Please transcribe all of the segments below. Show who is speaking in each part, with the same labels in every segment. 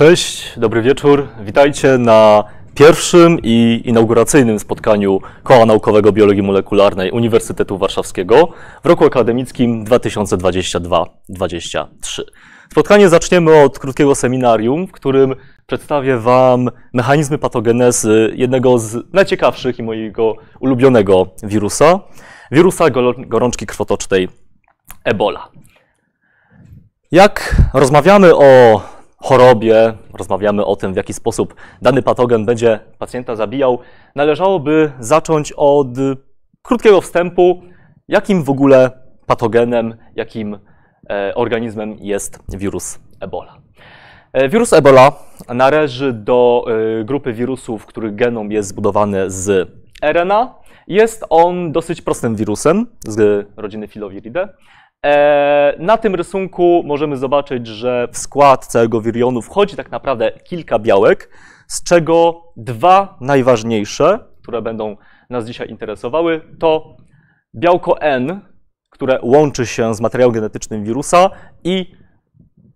Speaker 1: Cześć, dobry wieczór. Witajcie na pierwszym i inauguracyjnym spotkaniu Koła Naukowego Biologii Molekularnej Uniwersytetu Warszawskiego w roku akademickim 2022-2023. Spotkanie zaczniemy od krótkiego seminarium, w którym przedstawię Wam mechanizmy patogenezy jednego z najciekawszych i mojego ulubionego wirusa, wirusa gorączki krwotocznej Ebola. Jak rozmawiamy o chorobie, rozmawiamy o tym, w jaki sposób dany patogen będzie pacjenta zabijał, należałoby zacząć od krótkiego wstępu, jakim w ogóle patogenem, jakim e, organizmem jest wirus Ebola. E, wirus Ebola należy do e, grupy wirusów, których genom jest zbudowany z RNA. Jest on dosyć prostym wirusem z rodziny Filoviridae. E, na tym rysunku możemy zobaczyć, że w skład całego wirionu wchodzi tak naprawdę kilka białek, z czego dwa najważniejsze, które będą nas dzisiaj interesowały, to białko N, które łączy się z materiałem genetycznym wirusa i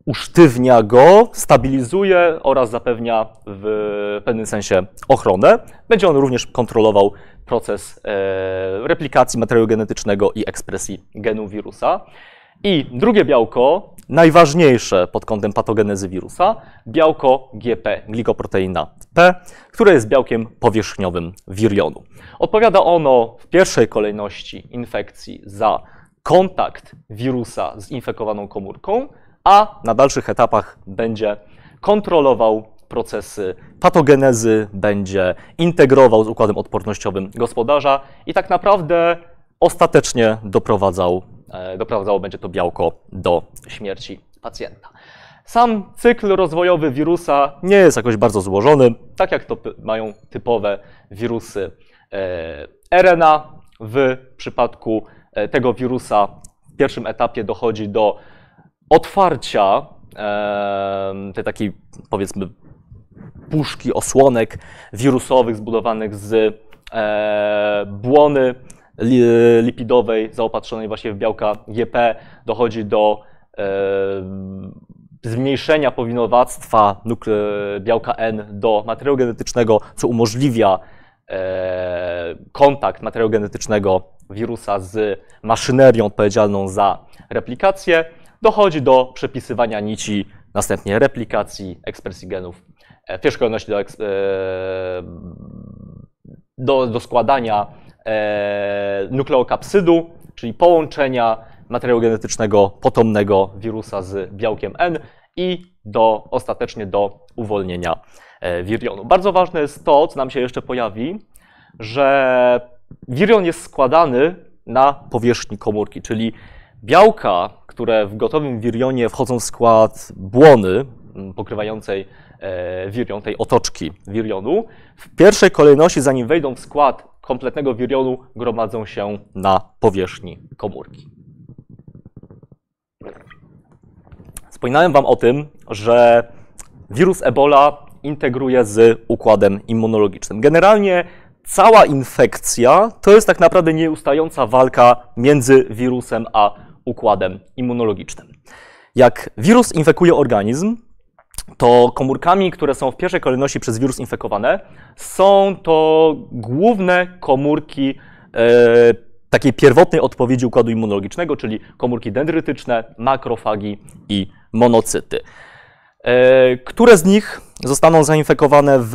Speaker 1: usztywnia go, stabilizuje oraz zapewnia w pewnym sensie ochronę. Będzie on również kontrolował proces e, replikacji materiału genetycznego i ekspresji genu wirusa. I drugie białko, najważniejsze pod kątem patogenezy wirusa, białko GP, glikoproteina P, które jest białkiem powierzchniowym wirionu. Odpowiada ono w pierwszej kolejności infekcji za kontakt wirusa z infekowaną komórką, a na dalszych etapach będzie kontrolował procesy patogenezy, będzie integrował z układem odpornościowym gospodarza i tak naprawdę ostatecznie doprowadzał, e, doprowadzało będzie to białko do śmierci pacjenta. Sam cykl rozwojowy wirusa nie jest jakoś bardzo złożony, tak jak to mają typowe wirusy e, RNA. W przypadku e, tego wirusa w pierwszym etapie dochodzi do otwarcia tej takiej, powiedzmy, puszki osłonek wirusowych zbudowanych z e, błony lipidowej zaopatrzonej właśnie w białka GP. Dochodzi do e, zmniejszenia powinowactwa białka N do materiału genetycznego, co umożliwia e, kontakt materiału genetycznego wirusa z maszynerią odpowiedzialną za replikację. Dochodzi do przepisywania nici, następnie replikacji, ekspresji genów w pierwszej do, do, do składania e, nukleokapsydu, czyli połączenia materiału genetycznego potomnego wirusa z białkiem N i do, ostatecznie do uwolnienia e, wirionu. Bardzo ważne jest to, co nam się jeszcze pojawi, że wirion jest składany na powierzchni komórki, czyli białka, które w gotowym wirionie wchodzą w skład błony pokrywającej E, wirion, tej otoczki wirionu, w pierwszej kolejności, zanim wejdą w skład kompletnego wirionu, gromadzą się na powierzchni komórki. Wspominałem Wam o tym, że wirus Ebola integruje z układem immunologicznym. Generalnie cała infekcja to jest tak naprawdę nieustająca walka między wirusem a układem immunologicznym. Jak wirus infekuje organizm, to komórkami, które są w pierwszej kolejności przez wirus infekowane, są to główne komórki e, takiej pierwotnej odpowiedzi układu immunologicznego, czyli komórki dendrytyczne, makrofagi i monocyty. E, które z nich zostaną zainfekowane w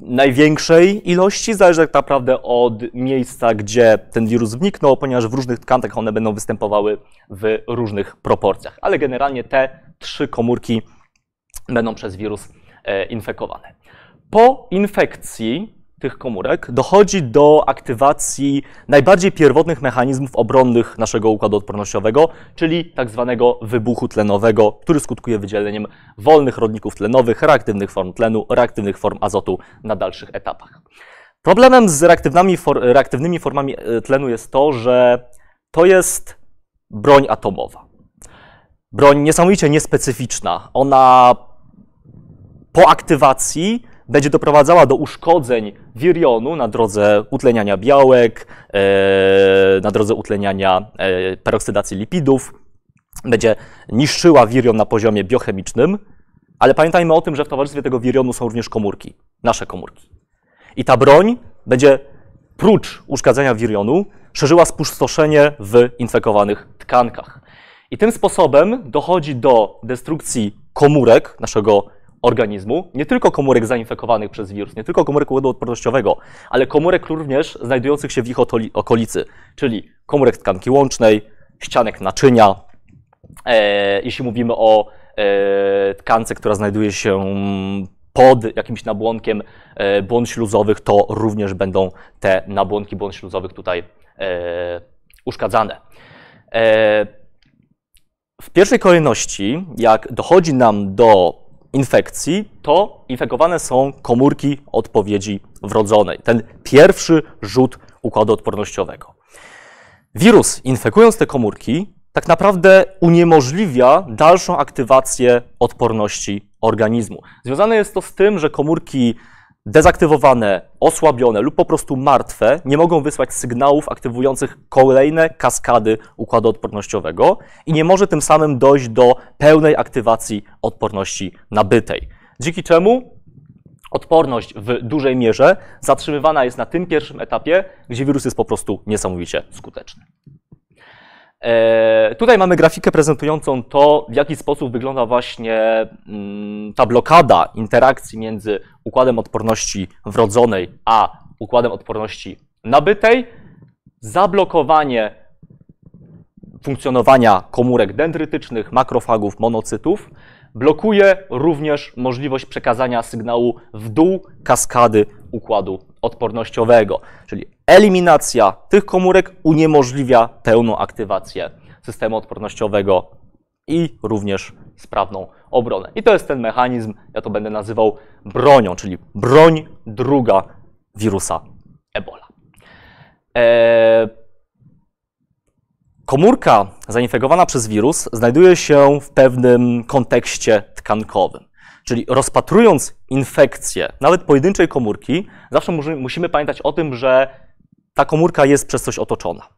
Speaker 1: największej ilości, zależy tak naprawdę od miejsca, gdzie ten wirus wniknął, ponieważ w różnych tkankach one będą występowały w różnych proporcjach. Ale generalnie te trzy komórki będą przez wirus e, infekowane. Po infekcji tych komórek dochodzi do aktywacji najbardziej pierwotnych mechanizmów obronnych naszego układu odpornościowego, czyli tak zwanego wybuchu tlenowego, który skutkuje wydzieleniem wolnych rodników tlenowych, reaktywnych form tlenu, reaktywnych form azotu na dalszych etapach. Problemem z reaktywnymi, for, reaktywnymi formami e, tlenu jest to, że to jest broń atomowa. Broń niesamowicie niespecyficzna. Ona po aktywacji będzie doprowadzała do uszkodzeń wirionu na drodze utleniania białek, e, na drodze utleniania e, peroksydacji lipidów, będzie niszczyła wirion na poziomie biochemicznym, Ale pamiętajmy o tym, że w towarzystwie tego wirionu są również komórki, nasze komórki. I ta broń będzie prócz uszkadzenia wirionu szerzyła spustoszenie w infekowanych tkankach. I tym sposobem dochodzi do destrukcji komórek naszego organizmu, nie tylko komórek zainfekowanych przez wirus, nie tylko komórek układu odpornościowego, ale komórek również znajdujących się w ich okolicy, czyli komórek tkanki łącznej, ścianek naczynia. E, jeśli mówimy o e, tkance, która znajduje się pod jakimś nabłonkiem e, błon śluzowych, to również będą te nabłonki błon śluzowych tutaj e, uszkadzane. E, w pierwszej kolejności, jak dochodzi nam do infekcji, to infekowane są komórki odpowiedzi wrodzonej. Ten pierwszy rzut układu odpornościowego. Wirus, infekując te komórki, tak naprawdę uniemożliwia dalszą aktywację odporności organizmu. Związane jest to z tym, że komórki dezaktywowane, osłabione lub po prostu martwe nie mogą wysłać sygnałów aktywujących kolejne kaskady układu odpornościowego i nie może tym samym dojść do pełnej aktywacji odporności nabytej. Dzięki czemu odporność w dużej mierze zatrzymywana jest na tym pierwszym etapie, gdzie wirus jest po prostu niesamowicie skuteczny. E, tutaj mamy grafikę prezentującą to, w jaki sposób wygląda właśnie mm, ta blokada interakcji między układem odporności wrodzonej a układem odporności nabytej. Zablokowanie funkcjonowania komórek dendrytycznych, makrofagów, monocytów blokuje również możliwość przekazania sygnału w dół kaskady układu odpornościowego, czyli eliminacja tych komórek uniemożliwia pełną aktywację systemu odpornościowego i również sprawną obronę. I to jest ten mechanizm, ja to będę nazywał bronią, czyli broń druga wirusa Ebola. Eee, komórka zainfekowana przez wirus znajduje się w pewnym kontekście tkankowym. Czyli rozpatrując infekcję, nawet pojedynczej komórki, zawsze musimy pamiętać o tym, że ta komórka jest przez coś otoczona.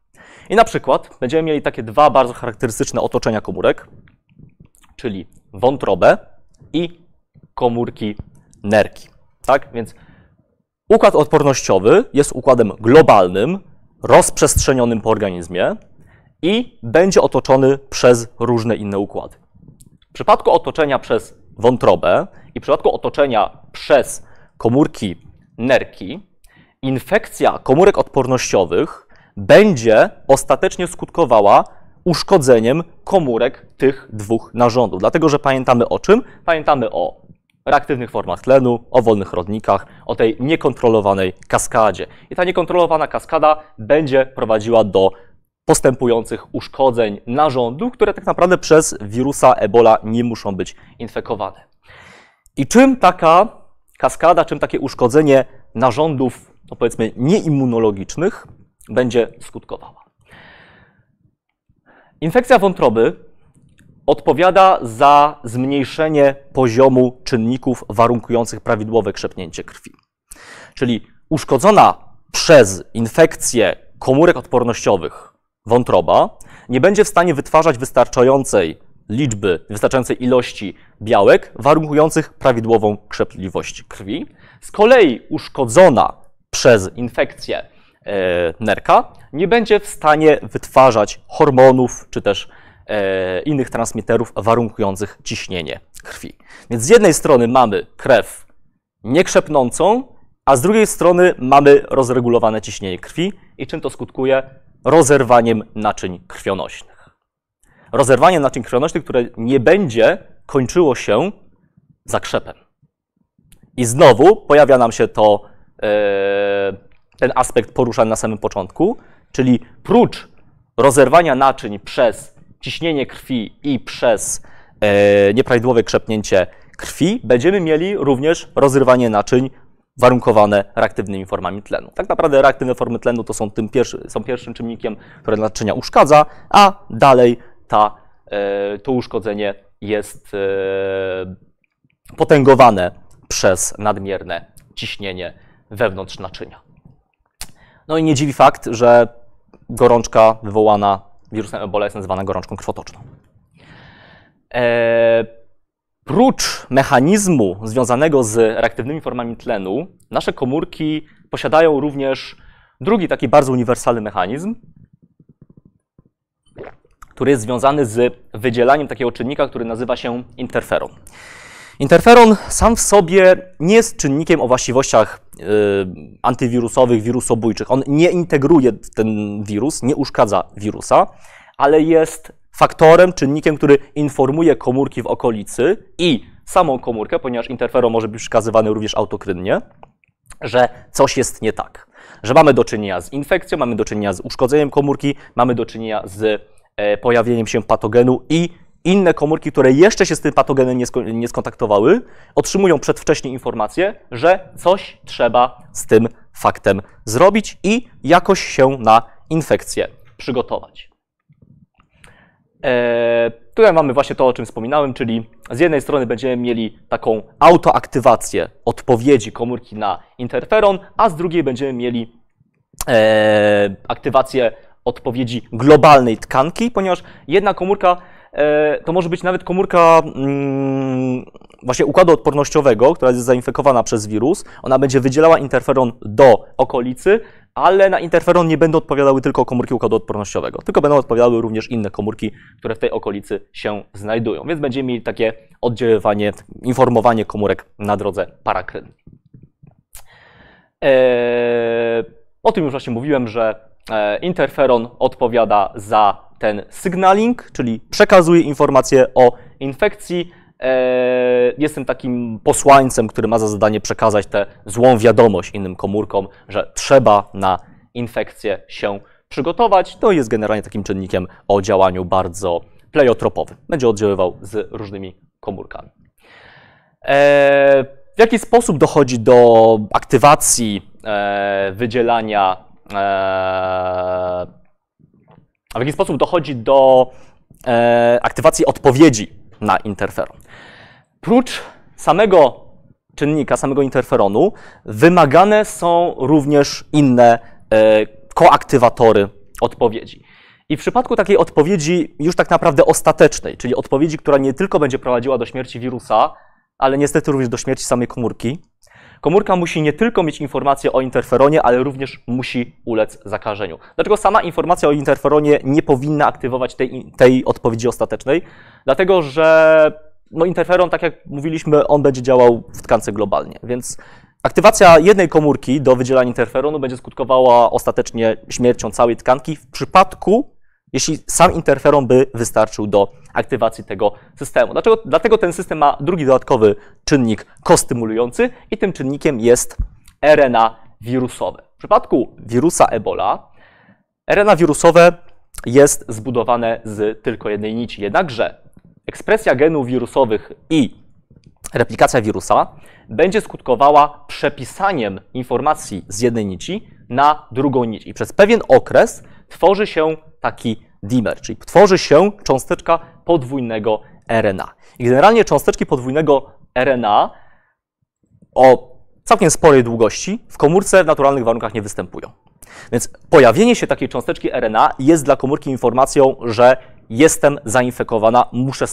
Speaker 1: I na przykład będziemy mieli takie dwa bardzo charakterystyczne otoczenia komórek, czyli wątrobę i komórki nerki. Tak? Więc układ odpornościowy jest układem globalnym, rozprzestrzenionym po organizmie i będzie otoczony przez różne inne układy. W przypadku otoczenia przez wątrobę i w przypadku otoczenia przez komórki nerki, infekcja komórek odpornościowych będzie ostatecznie skutkowała uszkodzeniem komórek tych dwóch narządów. Dlatego, że pamiętamy o czym? Pamiętamy o reaktywnych formach tlenu, o wolnych rodnikach, o tej niekontrolowanej kaskadzie. I ta niekontrolowana kaskada będzie prowadziła do postępujących uszkodzeń narządu, które tak naprawdę przez wirusa Ebola nie muszą być infekowane. I czym taka kaskada, czym takie uszkodzenie narządów, no powiedzmy, nieimmunologicznych będzie skutkowała? Infekcja wątroby odpowiada za zmniejszenie poziomu czynników warunkujących prawidłowe krzepnięcie krwi. Czyli uszkodzona przez infekcję komórek odpornościowych wątroba nie będzie w stanie wytwarzać wystarczającej liczby, wystarczającej ilości białek warunkujących prawidłową krzepliwość krwi. Z kolei uszkodzona przez infekcję e, nerka nie będzie w stanie wytwarzać hormonów czy też e, innych transmiterów warunkujących ciśnienie krwi. Więc z jednej strony mamy krew niekrzepnącą, a z drugiej strony mamy rozregulowane ciśnienie krwi. I czym to skutkuje? Rozerwaniem naczyń krwionośnych. Rozerwanie naczyń krwionośnych, które nie będzie kończyło się zakrzepem. I znowu pojawia nam się to, e, ten aspekt poruszany na samym początku, czyli prócz rozerwania naczyń przez ciśnienie krwi i przez e, nieprawidłowe krzepnięcie krwi, będziemy mieli również rozrywanie naczyń warunkowane reaktywnymi formami tlenu. Tak naprawdę reaktywne formy tlenu to są, tym pierwszy, są pierwszym czynnikiem, które naczynia uszkadza, a dalej ta, e, to uszkodzenie jest e, potęgowane przez nadmierne ciśnienie wewnątrz naczynia. No i nie dziwi fakt, że gorączka wywołana wirusem Ebola jest nazywana gorączką krwotoczną. E, Prócz mechanizmu związanego z reaktywnymi formami tlenu, nasze komórki posiadają również drugi taki bardzo uniwersalny mechanizm, który jest związany z wydzielaniem takiego czynnika, który nazywa się interferon. Interferon sam w sobie nie jest czynnikiem o właściwościach y, antywirusowych, wirusobójczych. On nie integruje ten wirus, nie uszkadza wirusa, ale jest faktorem, czynnikiem, który informuje komórki w okolicy i samą komórkę, ponieważ interferon może być przekazywany również autokrynnie, że coś jest nie tak. Że mamy do czynienia z infekcją, mamy do czynienia z uszkodzeniem komórki, mamy do czynienia z e, pojawieniem się patogenu i inne komórki, które jeszcze się z tym patogenem nie, nie skontaktowały, otrzymują przedwcześnie informację, że coś trzeba z tym faktem zrobić i jakoś się na infekcję przygotować. E, tutaj mamy właśnie to, o czym wspominałem, czyli z jednej strony będziemy mieli taką autoaktywację odpowiedzi komórki na interferon, a z drugiej będziemy mieli e, aktywację odpowiedzi globalnej tkanki, ponieważ jedna komórka to może być nawet komórka mm, właśnie układu odpornościowego, która jest zainfekowana przez wirus. Ona będzie wydzielała interferon do okolicy, ale na interferon nie będą odpowiadały tylko komórki układu odpornościowego, tylko będą odpowiadały również inne komórki, które w tej okolicy się znajdują. Więc będziemy mieli takie oddziaływanie, informowanie komórek na drodze parakrynnej. Eee, o tym już właśnie mówiłem, że e, interferon odpowiada za ten signaling, czyli przekazuje informacje o infekcji. Eee, jestem takim posłańcem, który ma za zadanie przekazać tę złą wiadomość innym komórkom, że trzeba na infekcję się przygotować. To jest generalnie takim czynnikiem o działaniu bardzo pleiotropowym. Będzie oddziaływał z różnymi komórkami. Eee, w jaki sposób dochodzi do aktywacji e, wydzielania, e, a w jaki sposób dochodzi do e, aktywacji odpowiedzi na interferon? Prócz samego czynnika, samego interferonu, wymagane są również inne koaktywatory odpowiedzi. I w przypadku takiej odpowiedzi już tak naprawdę ostatecznej, czyli odpowiedzi, która nie tylko będzie prowadziła do śmierci wirusa, ale niestety również do śmierci samej komórki, komórka musi nie tylko mieć informację o interferonie, ale również musi ulec zakażeniu. Dlaczego sama informacja o interferonie nie powinna aktywować tej, tej odpowiedzi ostatecznej? Dlatego, że no interferon, tak jak mówiliśmy, on będzie działał w tkance globalnie, więc aktywacja jednej komórki do wydzielania interferonu będzie skutkowała ostatecznie śmiercią całej tkanki w przypadku, jeśli sam interferon by wystarczył do aktywacji tego systemu. Dlaczego? Dlatego ten system ma drugi dodatkowy czynnik kostymulujący i tym czynnikiem jest RNA wirusowe. W przypadku wirusa Ebola RNA wirusowe jest zbudowane z tylko jednej nici. Jednakże ekspresja genów wirusowych i replikacja wirusa będzie skutkowała przepisaniem informacji z jednej nici na drugą nić. I przez pewien okres tworzy się taki dimer, czyli tworzy się cząsteczka podwójnego RNA. I generalnie cząsteczki podwójnego RNA o całkiem sporej długości w komórce w naturalnych warunkach nie występują. Więc pojawienie się takiej cząsteczki RNA jest dla komórki informacją, że jestem zainfekowana, muszę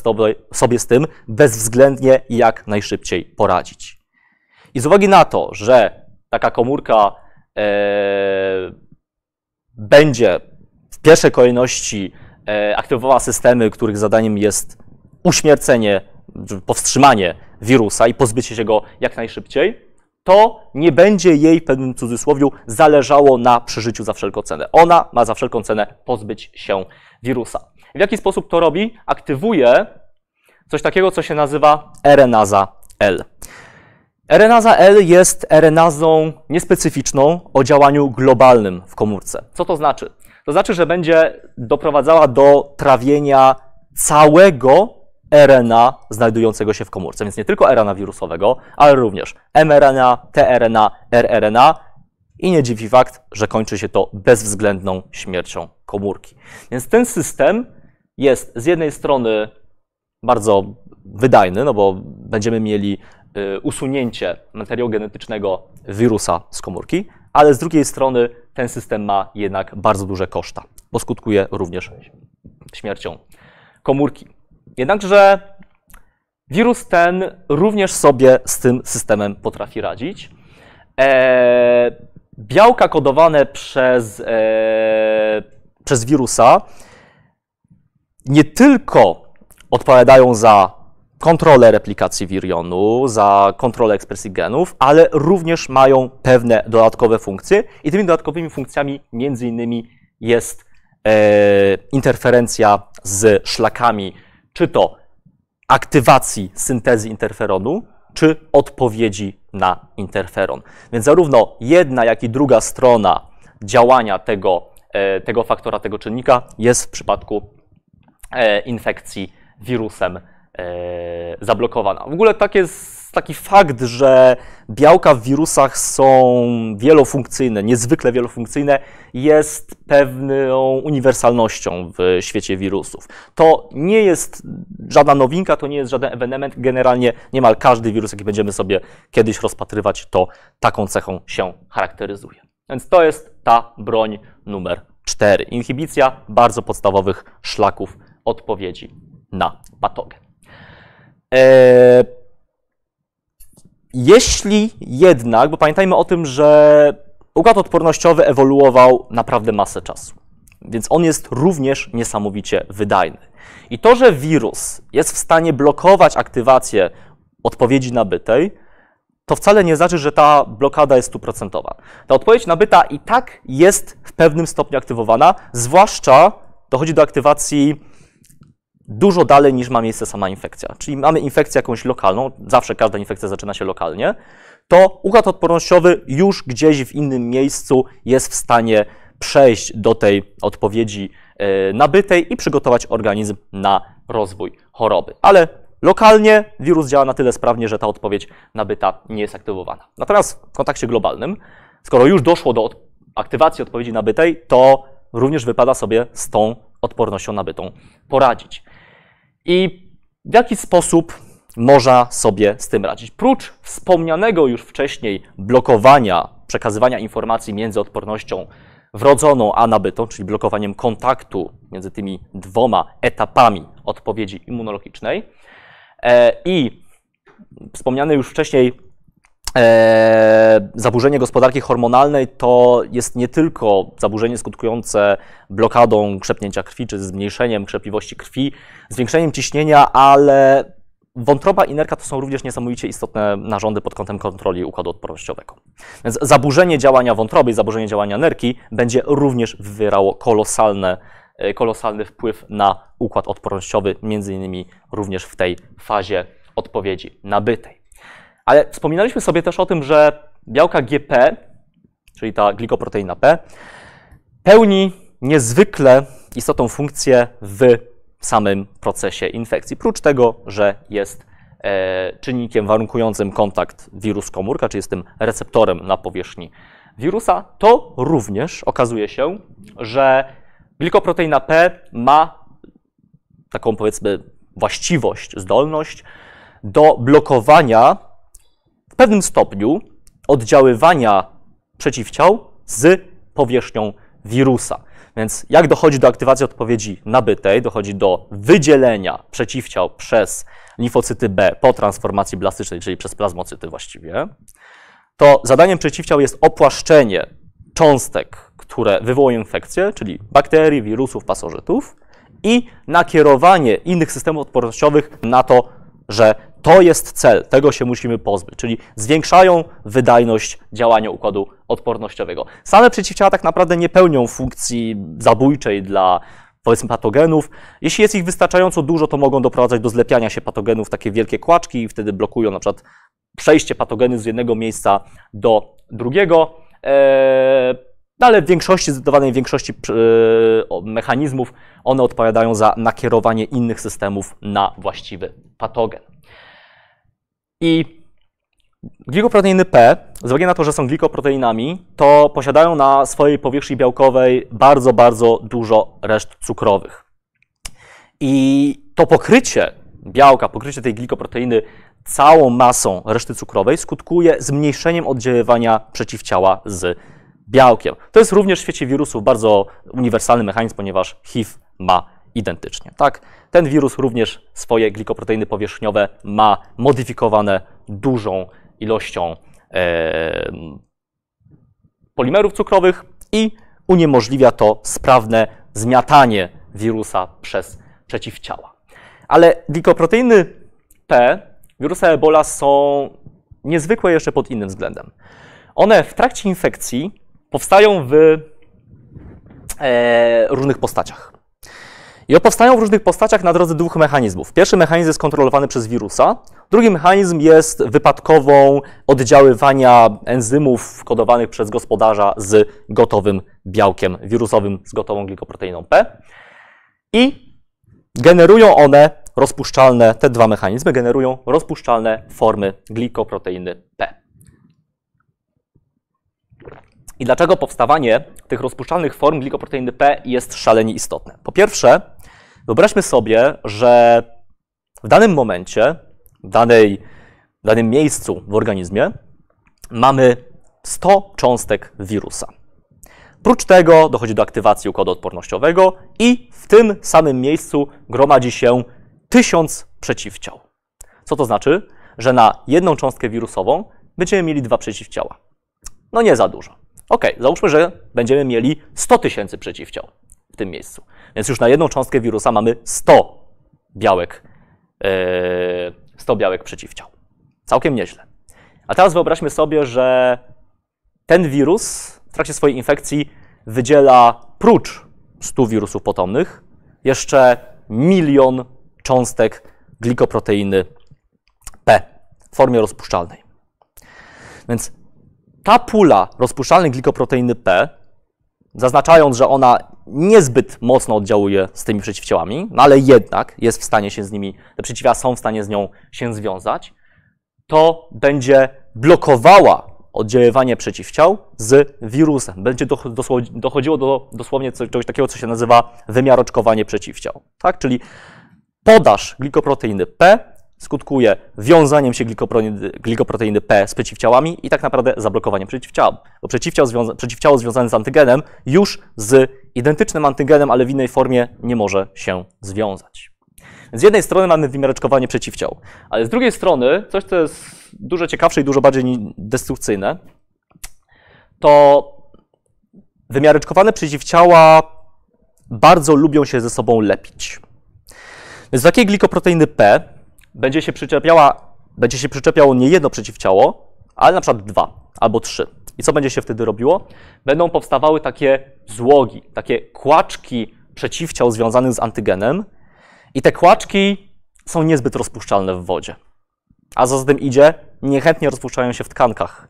Speaker 1: sobie z tym bezwzględnie jak najszybciej poradzić. I z uwagi na to, że taka komórka e, będzie w pierwszej kolejności e, aktywowała systemy, których zadaniem jest uśmiercenie, powstrzymanie wirusa i pozbycie się go jak najszybciej, to nie będzie jej w pewnym cudzysłowiu zależało na przeżyciu za wszelką cenę. Ona ma za wszelką cenę pozbyć się wirusa. W jaki sposób to robi? Aktywuje coś takiego, co się nazywa RNaza L. RNaza L jest RNazą niespecyficzną o działaniu globalnym w komórce. Co to znaczy? To znaczy, że będzie doprowadzała do trawienia całego RNA znajdującego się w komórce. Więc nie tylko RNA wirusowego, ale również mRNA, tRNA, rRNA i nie dziwi fakt, że kończy się to bezwzględną śmiercią komórki. Więc ten system jest z jednej strony bardzo wydajny, no bo będziemy mieli usunięcie materiału genetycznego wirusa z komórki, ale z drugiej strony ten system ma jednak bardzo duże koszta, bo skutkuje również śmiercią komórki. Jednakże wirus ten również sobie z tym systemem potrafi radzić. E, białka kodowane przez, e, przez wirusa nie tylko odpowiadają za kontrolę replikacji wirionu, za kontrolę ekspresji genów, ale również mają pewne dodatkowe funkcje i tymi dodatkowymi funkcjami między innymi jest e, interferencja z szlakami, czy to aktywacji syntezy interferonu, czy odpowiedzi na interferon. Więc zarówno jedna, jak i druga strona działania tego, e, tego faktora, tego czynnika jest w przypadku e, infekcji wirusem zablokowana. W ogóle tak jest taki fakt, że białka w wirusach są wielofunkcyjne, niezwykle wielofunkcyjne, jest pewną uniwersalnością w świecie wirusów. To nie jest żadna nowinka, to nie jest żaden ewenement. Generalnie niemal każdy wirus, jaki będziemy sobie kiedyś rozpatrywać, to taką cechą się charakteryzuje. Więc to jest ta broń numer 4. Inhibicja bardzo podstawowych szlaków odpowiedzi na patogen. E, jeśli jednak, bo pamiętajmy o tym, że układ odpornościowy ewoluował naprawdę masę czasu, więc on jest również niesamowicie wydajny. I to, że wirus jest w stanie blokować aktywację odpowiedzi nabytej, to wcale nie znaczy, że ta blokada jest stuprocentowa. Ta odpowiedź nabyta i tak jest w pewnym stopniu aktywowana, zwłaszcza dochodzi do aktywacji dużo dalej niż ma miejsce sama infekcja. Czyli mamy infekcję jakąś lokalną, zawsze każda infekcja zaczyna się lokalnie, to układ odpornościowy już gdzieś w innym miejscu jest w stanie przejść do tej odpowiedzi e, nabytej i przygotować organizm na rozwój choroby. Ale lokalnie wirus działa na tyle sprawnie, że ta odpowiedź nabyta nie jest aktywowana. Natomiast w kontakcie globalnym, skoro już doszło do aktywacji odpowiedzi nabytej, to również wypada sobie z tą odpornością nabytą poradzić. I w jaki sposób można sobie z tym radzić? Prócz wspomnianego już wcześniej blokowania przekazywania informacji między odpornością wrodzoną a nabytą, czyli blokowaniem kontaktu między tymi dwoma etapami odpowiedzi immunologicznej e, i wspomniane już wcześniej e, zaburzenie gospodarki hormonalnej to jest nie tylko zaburzenie skutkujące blokadą krzepnięcia krwi, czy zmniejszeniem krzepliwości krwi, zwiększeniem ciśnienia, ale wątroba i nerka to są również niesamowicie istotne narządy pod kątem kontroli układu odpornościowego. Więc zaburzenie działania wątroby i zaburzenie działania nerki będzie również wywierało kolosalne, e, kolosalny wpływ na układ odpornościowy, między innymi również w tej fazie odpowiedzi nabytej. Ale wspominaliśmy sobie też o tym, że białka GP, czyli ta glikoproteina P, pełni niezwykle istotną funkcję w samym procesie infekcji. Prócz tego, że jest e, czynnikiem warunkującym kontakt wirus-komórka, czyli jest tym receptorem na powierzchni wirusa, to również okazuje się, że glikoproteina P ma taką powiedzmy właściwość, zdolność do blokowania pewnym stopniu oddziaływania przeciwciał z powierzchnią wirusa. Więc jak dochodzi do aktywacji odpowiedzi nabytej, dochodzi do wydzielenia przeciwciał przez limfocyty B po transformacji blastycznej, czyli przez plazmocyty właściwie, to zadaniem przeciwciał jest opłaszczenie cząstek, które wywołują infekcję, czyli bakterii, wirusów, pasożytów i nakierowanie innych systemów odpornościowych na to, że to jest cel, tego się musimy pozbyć, czyli zwiększają wydajność działania układu odpornościowego. Same przeciwciała tak naprawdę nie pełnią funkcji zabójczej dla powiedzmy patogenów. Jeśli jest ich wystarczająco dużo, to mogą doprowadzać do zlepiania się patogenów takie wielkie kłaczki i wtedy blokują na przykład przejście patogeny z jednego miejsca do drugiego. Eee, ale w większości, zdecydowanej większości e, mechanizmów one odpowiadają za nakierowanie innych systemów na właściwy patogen. I glikoproteiny P, z uwagi na to, że są glikoproteinami, to posiadają na swojej powierzchni białkowej bardzo, bardzo dużo reszt cukrowych. I to pokrycie białka, pokrycie tej glikoproteiny całą masą reszty cukrowej skutkuje zmniejszeniem oddziaływania przeciwciała z białkiem. To jest również w świecie wirusów bardzo uniwersalny mechanizm, ponieważ HIV ma identycznie. Tak? Ten wirus również swoje glikoproteiny powierzchniowe ma modyfikowane dużą ilością e, polimerów cukrowych i uniemożliwia to sprawne zmiatanie wirusa przez przeciwciała. Ale glikoproteiny P wirusa Ebola są niezwykłe jeszcze pod innym względem. One w trakcie infekcji powstają w e, różnych postaciach. I powstają w różnych postaciach na drodze dwóch mechanizmów. Pierwszy mechanizm jest kontrolowany przez wirusa, drugi mechanizm jest wypadkową oddziaływania enzymów kodowanych przez gospodarza z gotowym białkiem wirusowym, z gotową glikoproteiną P. I generują one rozpuszczalne, te dwa mechanizmy generują rozpuszczalne formy glikoproteiny P. I dlaczego powstawanie tych rozpuszczalnych form glikoproteiny P jest szalenie istotne? Po pierwsze, wyobraźmy sobie, że w danym momencie, w, danej, w danym miejscu w organizmie mamy 100 cząstek wirusa. Prócz tego dochodzi do aktywacji układu odpornościowego i w tym samym miejscu gromadzi się 1000 przeciwciał. Co to znaczy? Że na jedną cząstkę wirusową będziemy mieli dwa przeciwciała. No nie za dużo. Ok, załóżmy, że będziemy mieli 100 tysięcy przeciwciał tym miejscu. Więc już na jedną cząstkę wirusa mamy 100 białek, yy, 100 białek przeciwciał. Całkiem nieźle. A teraz wyobraźmy sobie, że ten wirus w trakcie swojej infekcji wydziela prócz 100 wirusów potomnych jeszcze milion cząstek glikoproteiny P w formie rozpuszczalnej. Więc ta pula rozpuszczalnej glikoproteiny P, zaznaczając, że ona niezbyt mocno oddziałuje z tymi przeciwciałami, no ale jednak jest w stanie się z nimi, te przeciwciała są w stanie z nią się związać, to będzie blokowała oddziaływanie przeciwciał z wirusem. Będzie dochodziło do dosłownie czegoś takiego, co się nazywa wymiaroczkowanie przeciwciał. Tak? Czyli podaż glikoproteiny P skutkuje wiązaniem się glikoproteiny, P z przeciwciałami i tak naprawdę zablokowaniem przeciwciała. Bo przeciwciał, związa, przeciwciało związane z antygenem już z identycznym antygenem, ale w innej formie nie może się związać. Z jednej strony mamy wymiareczkowanie przeciwciał, ale z drugiej strony coś, co jest dużo ciekawsze i dużo bardziej destrukcyjne, to wymiareczkowane przeciwciała bardzo lubią się ze sobą lepić. Więc takiej glikoproteiny P będzie się przyczepiała, będzie się przyczepiało nie jedno przeciwciało, ale na przykład dwa albo trzy. I co będzie się wtedy robiło? Będą powstawały takie złogi, takie kłaczki przeciwciał związanych z antygenem, i te kłaczki są niezbyt rozpuszczalne w wodzie. A za tym idzie, niechętnie rozpuszczają się w tkankach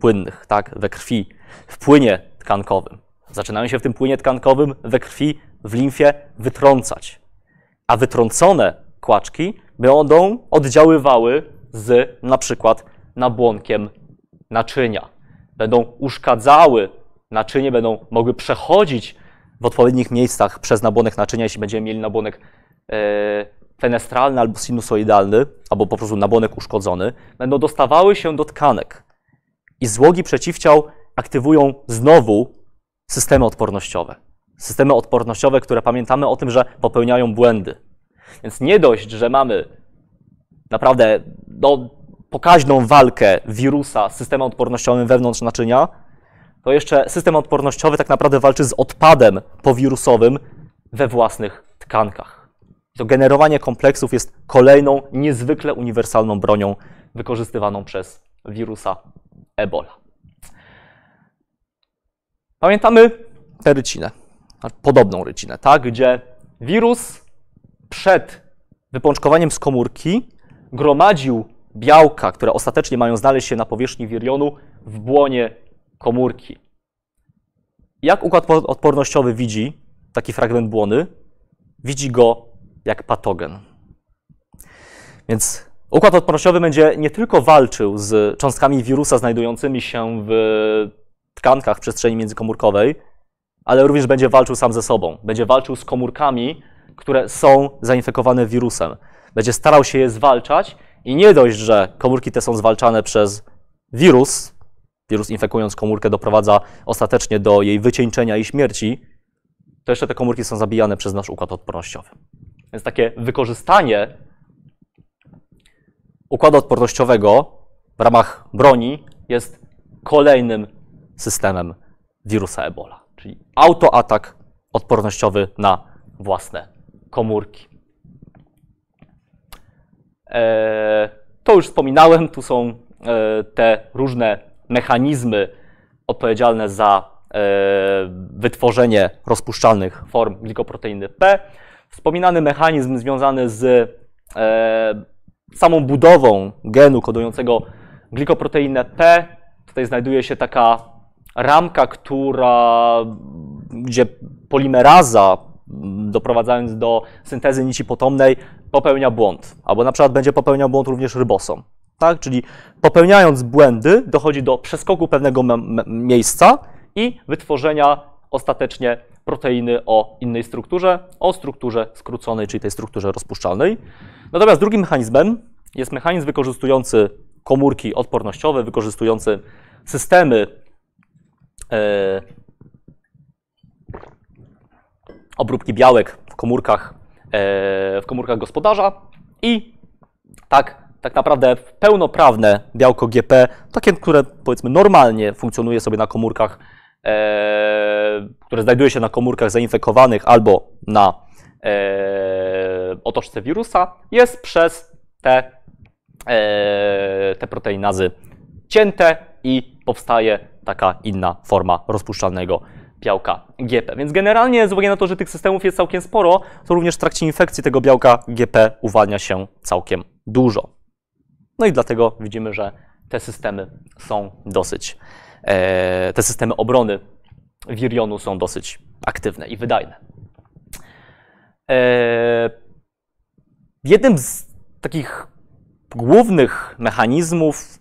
Speaker 1: płynnych, tak, we krwi, w płynie tkankowym. Zaczynają się w tym płynie tkankowym, we krwi, w limfie wytrącać. A wytrącone kłaczki będą oddziaływały z na przykład nabłonkiem naczynia. Będą uszkadzały naczynie, będą mogły przechodzić w odpowiednich miejscach przez nabłonek naczynia, jeśli będziemy mieli nabłonek e, fenestralny albo sinusoidalny, albo po prostu nabłonek uszkodzony, będą dostawały się do tkanek. I złogi przeciwciał aktywują znowu systemy odpornościowe. Systemy odpornościowe, które pamiętamy o tym, że popełniają błędy. Więc nie dość, że mamy naprawdę no, pokaźną walkę wirusa z systemem odpornościowym wewnątrz naczynia, to jeszcze system odpornościowy tak naprawdę walczy z odpadem powirusowym we własnych tkankach. To generowanie kompleksów jest kolejną niezwykle uniwersalną bronią wykorzystywaną przez wirusa Ebola. Pamiętamy tę rycinę, podobną rycinę, tak, gdzie wirus przed wypączkowaniem z komórki gromadził białka, które ostatecznie mają znaleźć się na powierzchni wirionu w błonie komórki. Jak układ odpornościowy widzi taki fragment błony? Widzi go jak patogen. Więc układ odpornościowy będzie nie tylko walczył z cząstkami wirusa znajdującymi się w tkankach przestrzeni międzykomórkowej, ale również będzie walczył sam ze sobą. Będzie walczył z komórkami, które są zainfekowane wirusem. Będzie starał się je zwalczać i nie dość, że komórki te są zwalczane przez wirus, wirus infekując komórkę doprowadza ostatecznie do jej wycieńczenia i śmierci, to jeszcze te komórki są zabijane przez nasz układ odpornościowy. Więc takie wykorzystanie układu odpornościowego w ramach broni jest kolejnym systemem wirusa Ebola, czyli autoatak odpornościowy na własne komórki. E, to już wspominałem, tu są e, te różne mechanizmy odpowiedzialne za e, wytworzenie rozpuszczalnych form glikoproteiny P. Wspominany mechanizm związany z samą budową genu kodującego glikoproteinę P. Tutaj znajduje się taka ramka, która, gdzie polimeraza, doprowadzając do syntezy nici potomnej, popełnia błąd. Albo na przykład będzie popełniał błąd również rybosom. Tak? Czyli popełniając błędy, dochodzi do przeskoku pewnego miejsca i wytworzenia ostatecznie proteiny o innej strukturze, o strukturze skróconej, czyli tej strukturze rozpuszczalnej. Natomiast drugim mechanizmem jest mechanizm wykorzystujący komórki odpornościowe, wykorzystujący systemy e, obróbki białek w komórkach, e, w komórkach gospodarza i tak, tak naprawdę pełnoprawne białko GP, takie, które powiedzmy normalnie funkcjonuje sobie na komórkach, e, które znajduje się na komórkach zainfekowanych albo na otoczce wirusa, jest przez te E, te proteinazy cięte i powstaje taka inna forma rozpuszczalnego białka GP. Więc generalnie z uwagi na to, że tych systemów jest całkiem sporo, to również w trakcie infekcji tego białka GP uwalnia się całkiem dużo. No i dlatego widzimy, że te systemy są dosyć, e, te systemy obrony wirionu są dosyć aktywne i wydajne. E, jednym z takich głównych mechanizmów,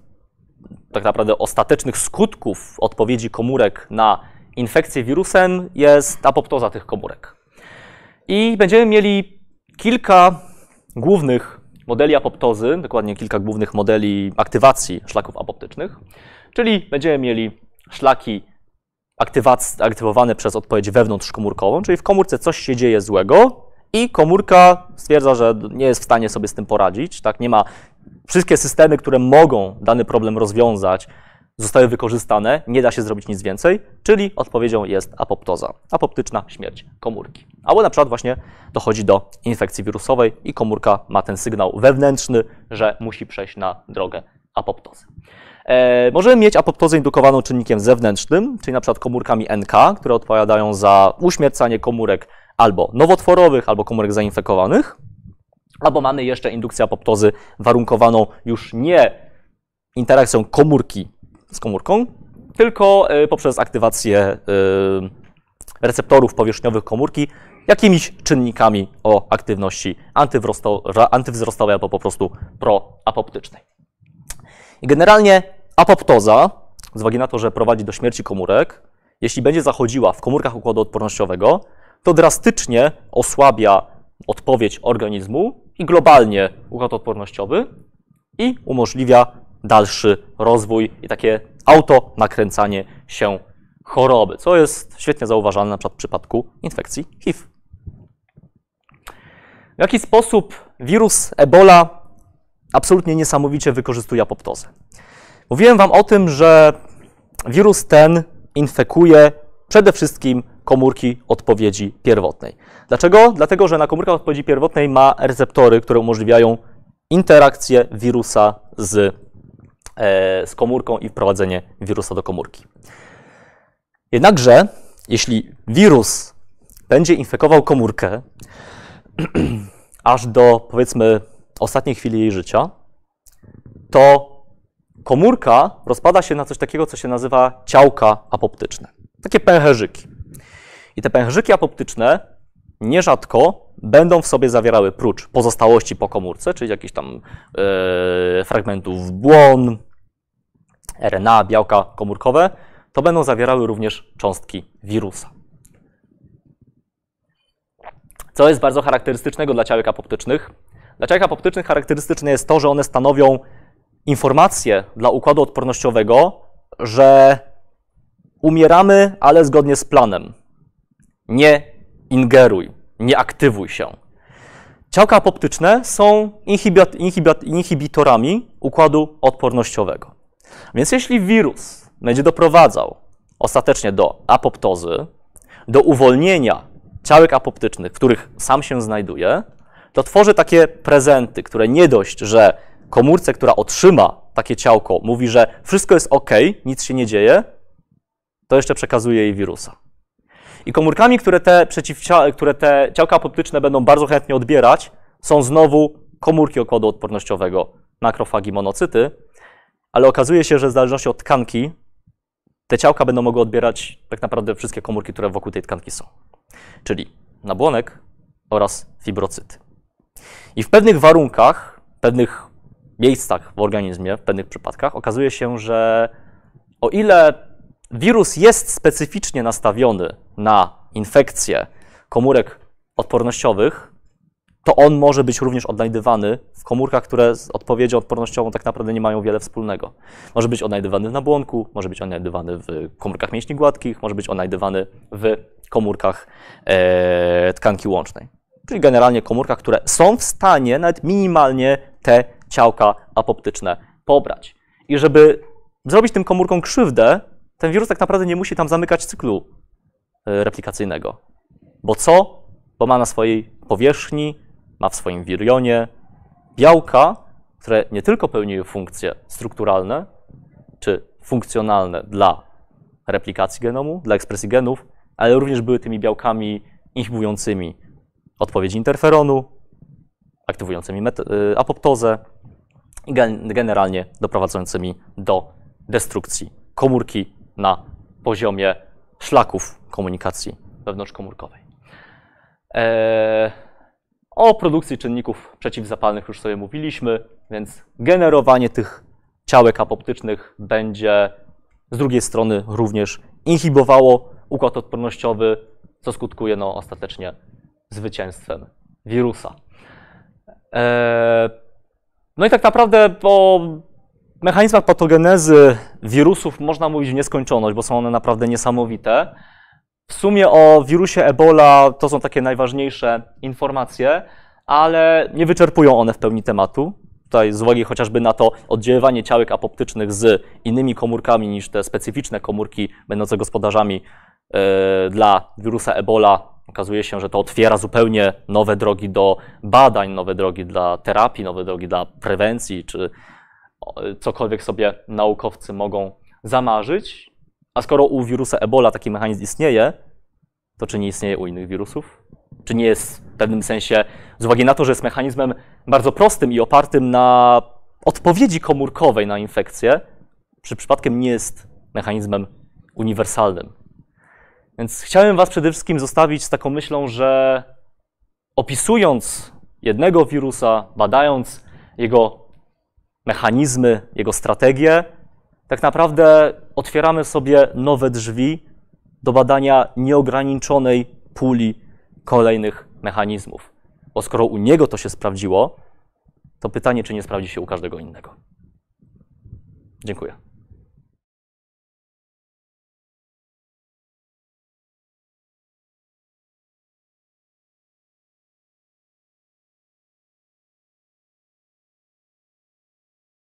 Speaker 1: tak naprawdę ostatecznych skutków odpowiedzi komórek na infekcję wirusem jest apoptoza tych komórek. I będziemy mieli kilka głównych modeli apoptozy, dokładnie kilka głównych modeli aktywacji szlaków apoptycznych, czyli będziemy mieli szlaki aktywowane przez odpowiedź wewnątrzkomórkową, czyli w komórce coś się dzieje złego i komórka stwierdza, że nie jest w stanie sobie z tym poradzić, tak, nie ma Wszystkie systemy, które mogą dany problem rozwiązać, zostały wykorzystane, nie da się zrobić nic więcej, czyli odpowiedzią jest apoptoza, apoptyczna śmierć komórki. Albo na przykład właśnie dochodzi do infekcji wirusowej i komórka ma ten sygnał wewnętrzny, że musi przejść na drogę apoptozy. E, możemy mieć apoptozę indukowaną czynnikiem zewnętrznym, czyli na przykład komórkami NK, które odpowiadają za uśmiercanie komórek albo nowotworowych, albo komórek zainfekowanych, Albo mamy jeszcze indukcję apoptozy warunkowaną już nie interakcją komórki z komórką, tylko e, poprzez aktywację e, receptorów powierzchniowych komórki jakimiś czynnikami o aktywności antywzrostowej albo po prostu proapoptycznej. Generalnie apoptoza, z uwagi na to, że prowadzi do śmierci komórek, jeśli będzie zachodziła w komórkach układu odpornościowego, to drastycznie osłabia odpowiedź organizmu i globalnie układ odpornościowy i umożliwia dalszy rozwój i takie auto nakręcanie się choroby, co jest świetnie zauważalne na przykład w przypadku infekcji HIV. W jaki sposób wirus Ebola absolutnie niesamowicie wykorzystuje apoptozę? Mówiłem Wam o tym, że wirus ten infekuje przede wszystkim komórki odpowiedzi pierwotnej. Dlaczego? Dlatego, że na komórkach odpowiedzi pierwotnej ma receptory, które umożliwiają interakcję wirusa z, z komórką i wprowadzenie wirusa do komórki. Jednakże, jeśli wirus będzie infekował komórkę aż do powiedzmy ostatniej chwili jej życia, to komórka rozpada się na coś takiego, co się nazywa ciałka apoptyczne. Takie pęcherzyki. I te pęcherzyki apoptyczne nierzadko będą w sobie zawierały prócz pozostałości po komórce, czyli jakichś tam e, fragmentów błon, RNA, białka komórkowe, to będą zawierały również cząstki wirusa. Co jest bardzo charakterystycznego dla ciałek apoptycznych? Dla ciałek apoptycznych charakterystyczne jest to, że one stanowią informację dla układu odpornościowego, że umieramy, ale zgodnie z planem. Nie ingeruj, nie aktywuj się. Ciałka apoptyczne są inhibi- inhibi- inhibitorami układu odpornościowego. Więc jeśli wirus będzie doprowadzał ostatecznie do apoptozy, do uwolnienia ciałek apoptycznych, w których sam się znajduje, to tworzy takie prezenty, które nie dość, że komórce, która otrzyma takie ciałko, mówi, że wszystko jest ok, nic się nie dzieje, to jeszcze przekazuje jej wirusa. I komórkami, które te, które te ciałka apoptyczne będą bardzo chętnie odbierać, są znowu komórki okładu odpornościowego, makrofagi, monocyty, ale okazuje się, że w zależności od tkanki, te ciałka będą mogły odbierać tak naprawdę wszystkie komórki, które wokół tej tkanki są. Czyli nabłonek oraz fibrocyty. I w pewnych warunkach, w pewnych miejscach w organizmie, w pewnych przypadkach okazuje się, że o ile wirus jest specyficznie nastawiony na infekcję komórek odpornościowych, to on może być również odnajdywany w komórkach, które z odpowiedzią odpornościową tak naprawdę nie mają wiele wspólnego. Może być odnajdywany w nabłonku, może być odnajdywany w komórkach mięśni gładkich, może być odnajdywany w komórkach e, tkanki łącznej. Czyli generalnie komórkach, które są w stanie nawet minimalnie te ciałka apoptyczne pobrać. I żeby zrobić tym komórkom krzywdę, ten wirus tak naprawdę nie musi tam zamykać cyklu e, replikacyjnego. Bo co? Bo ma na swojej powierzchni, ma w swoim wirionie białka, które nie tylko pełniły funkcje strukturalne czy funkcjonalne dla replikacji genomu, dla ekspresji genów, ale również były tymi białkami inhibującymi odpowiedź interferonu, aktywującymi y, apoptozę i generalnie doprowadzającymi do destrukcji komórki na poziomie szlaków komunikacji wewnątrzkomórkowej. Eee, o produkcji czynników przeciwzapalnych już sobie mówiliśmy, więc generowanie tych ciałek apoptycznych będzie z drugiej strony również inhibowało układ odpornościowy, co skutkuje no, ostatecznie zwycięstwem wirusa. Eee, no i tak naprawdę o mechanizmach patogenezy wirusów można mówić w nieskończoność, bo są one naprawdę niesamowite. W sumie o wirusie Ebola to są takie najważniejsze informacje, ale nie wyczerpują one w pełni tematu. Tutaj z uwagi chociażby na to oddziaływanie ciałek apoptycznych z innymi komórkami niż te specyficzne komórki będące gospodarzami yy, dla wirusa Ebola, okazuje się, że to otwiera zupełnie nowe drogi do badań, nowe drogi dla terapii, nowe drogi dla prewencji, czy cokolwiek sobie naukowcy mogą zamarzyć. A skoro u wirusa Ebola taki mechanizm istnieje, to czy nie istnieje u innych wirusów? Czy nie jest w pewnym sensie, z uwagi na to, że jest mechanizmem bardzo prostym i opartym na odpowiedzi komórkowej na infekcję, czy przypadkiem nie jest mechanizmem uniwersalnym? Więc chciałem Was przede wszystkim zostawić z taką myślą, że opisując jednego wirusa, badając jego mechanizmy, jego strategie, tak naprawdę otwieramy sobie nowe drzwi do badania nieograniczonej puli kolejnych mechanizmów. Bo skoro u niego to się sprawdziło, to pytanie, czy nie sprawdzi się u każdego innego. Dziękuję.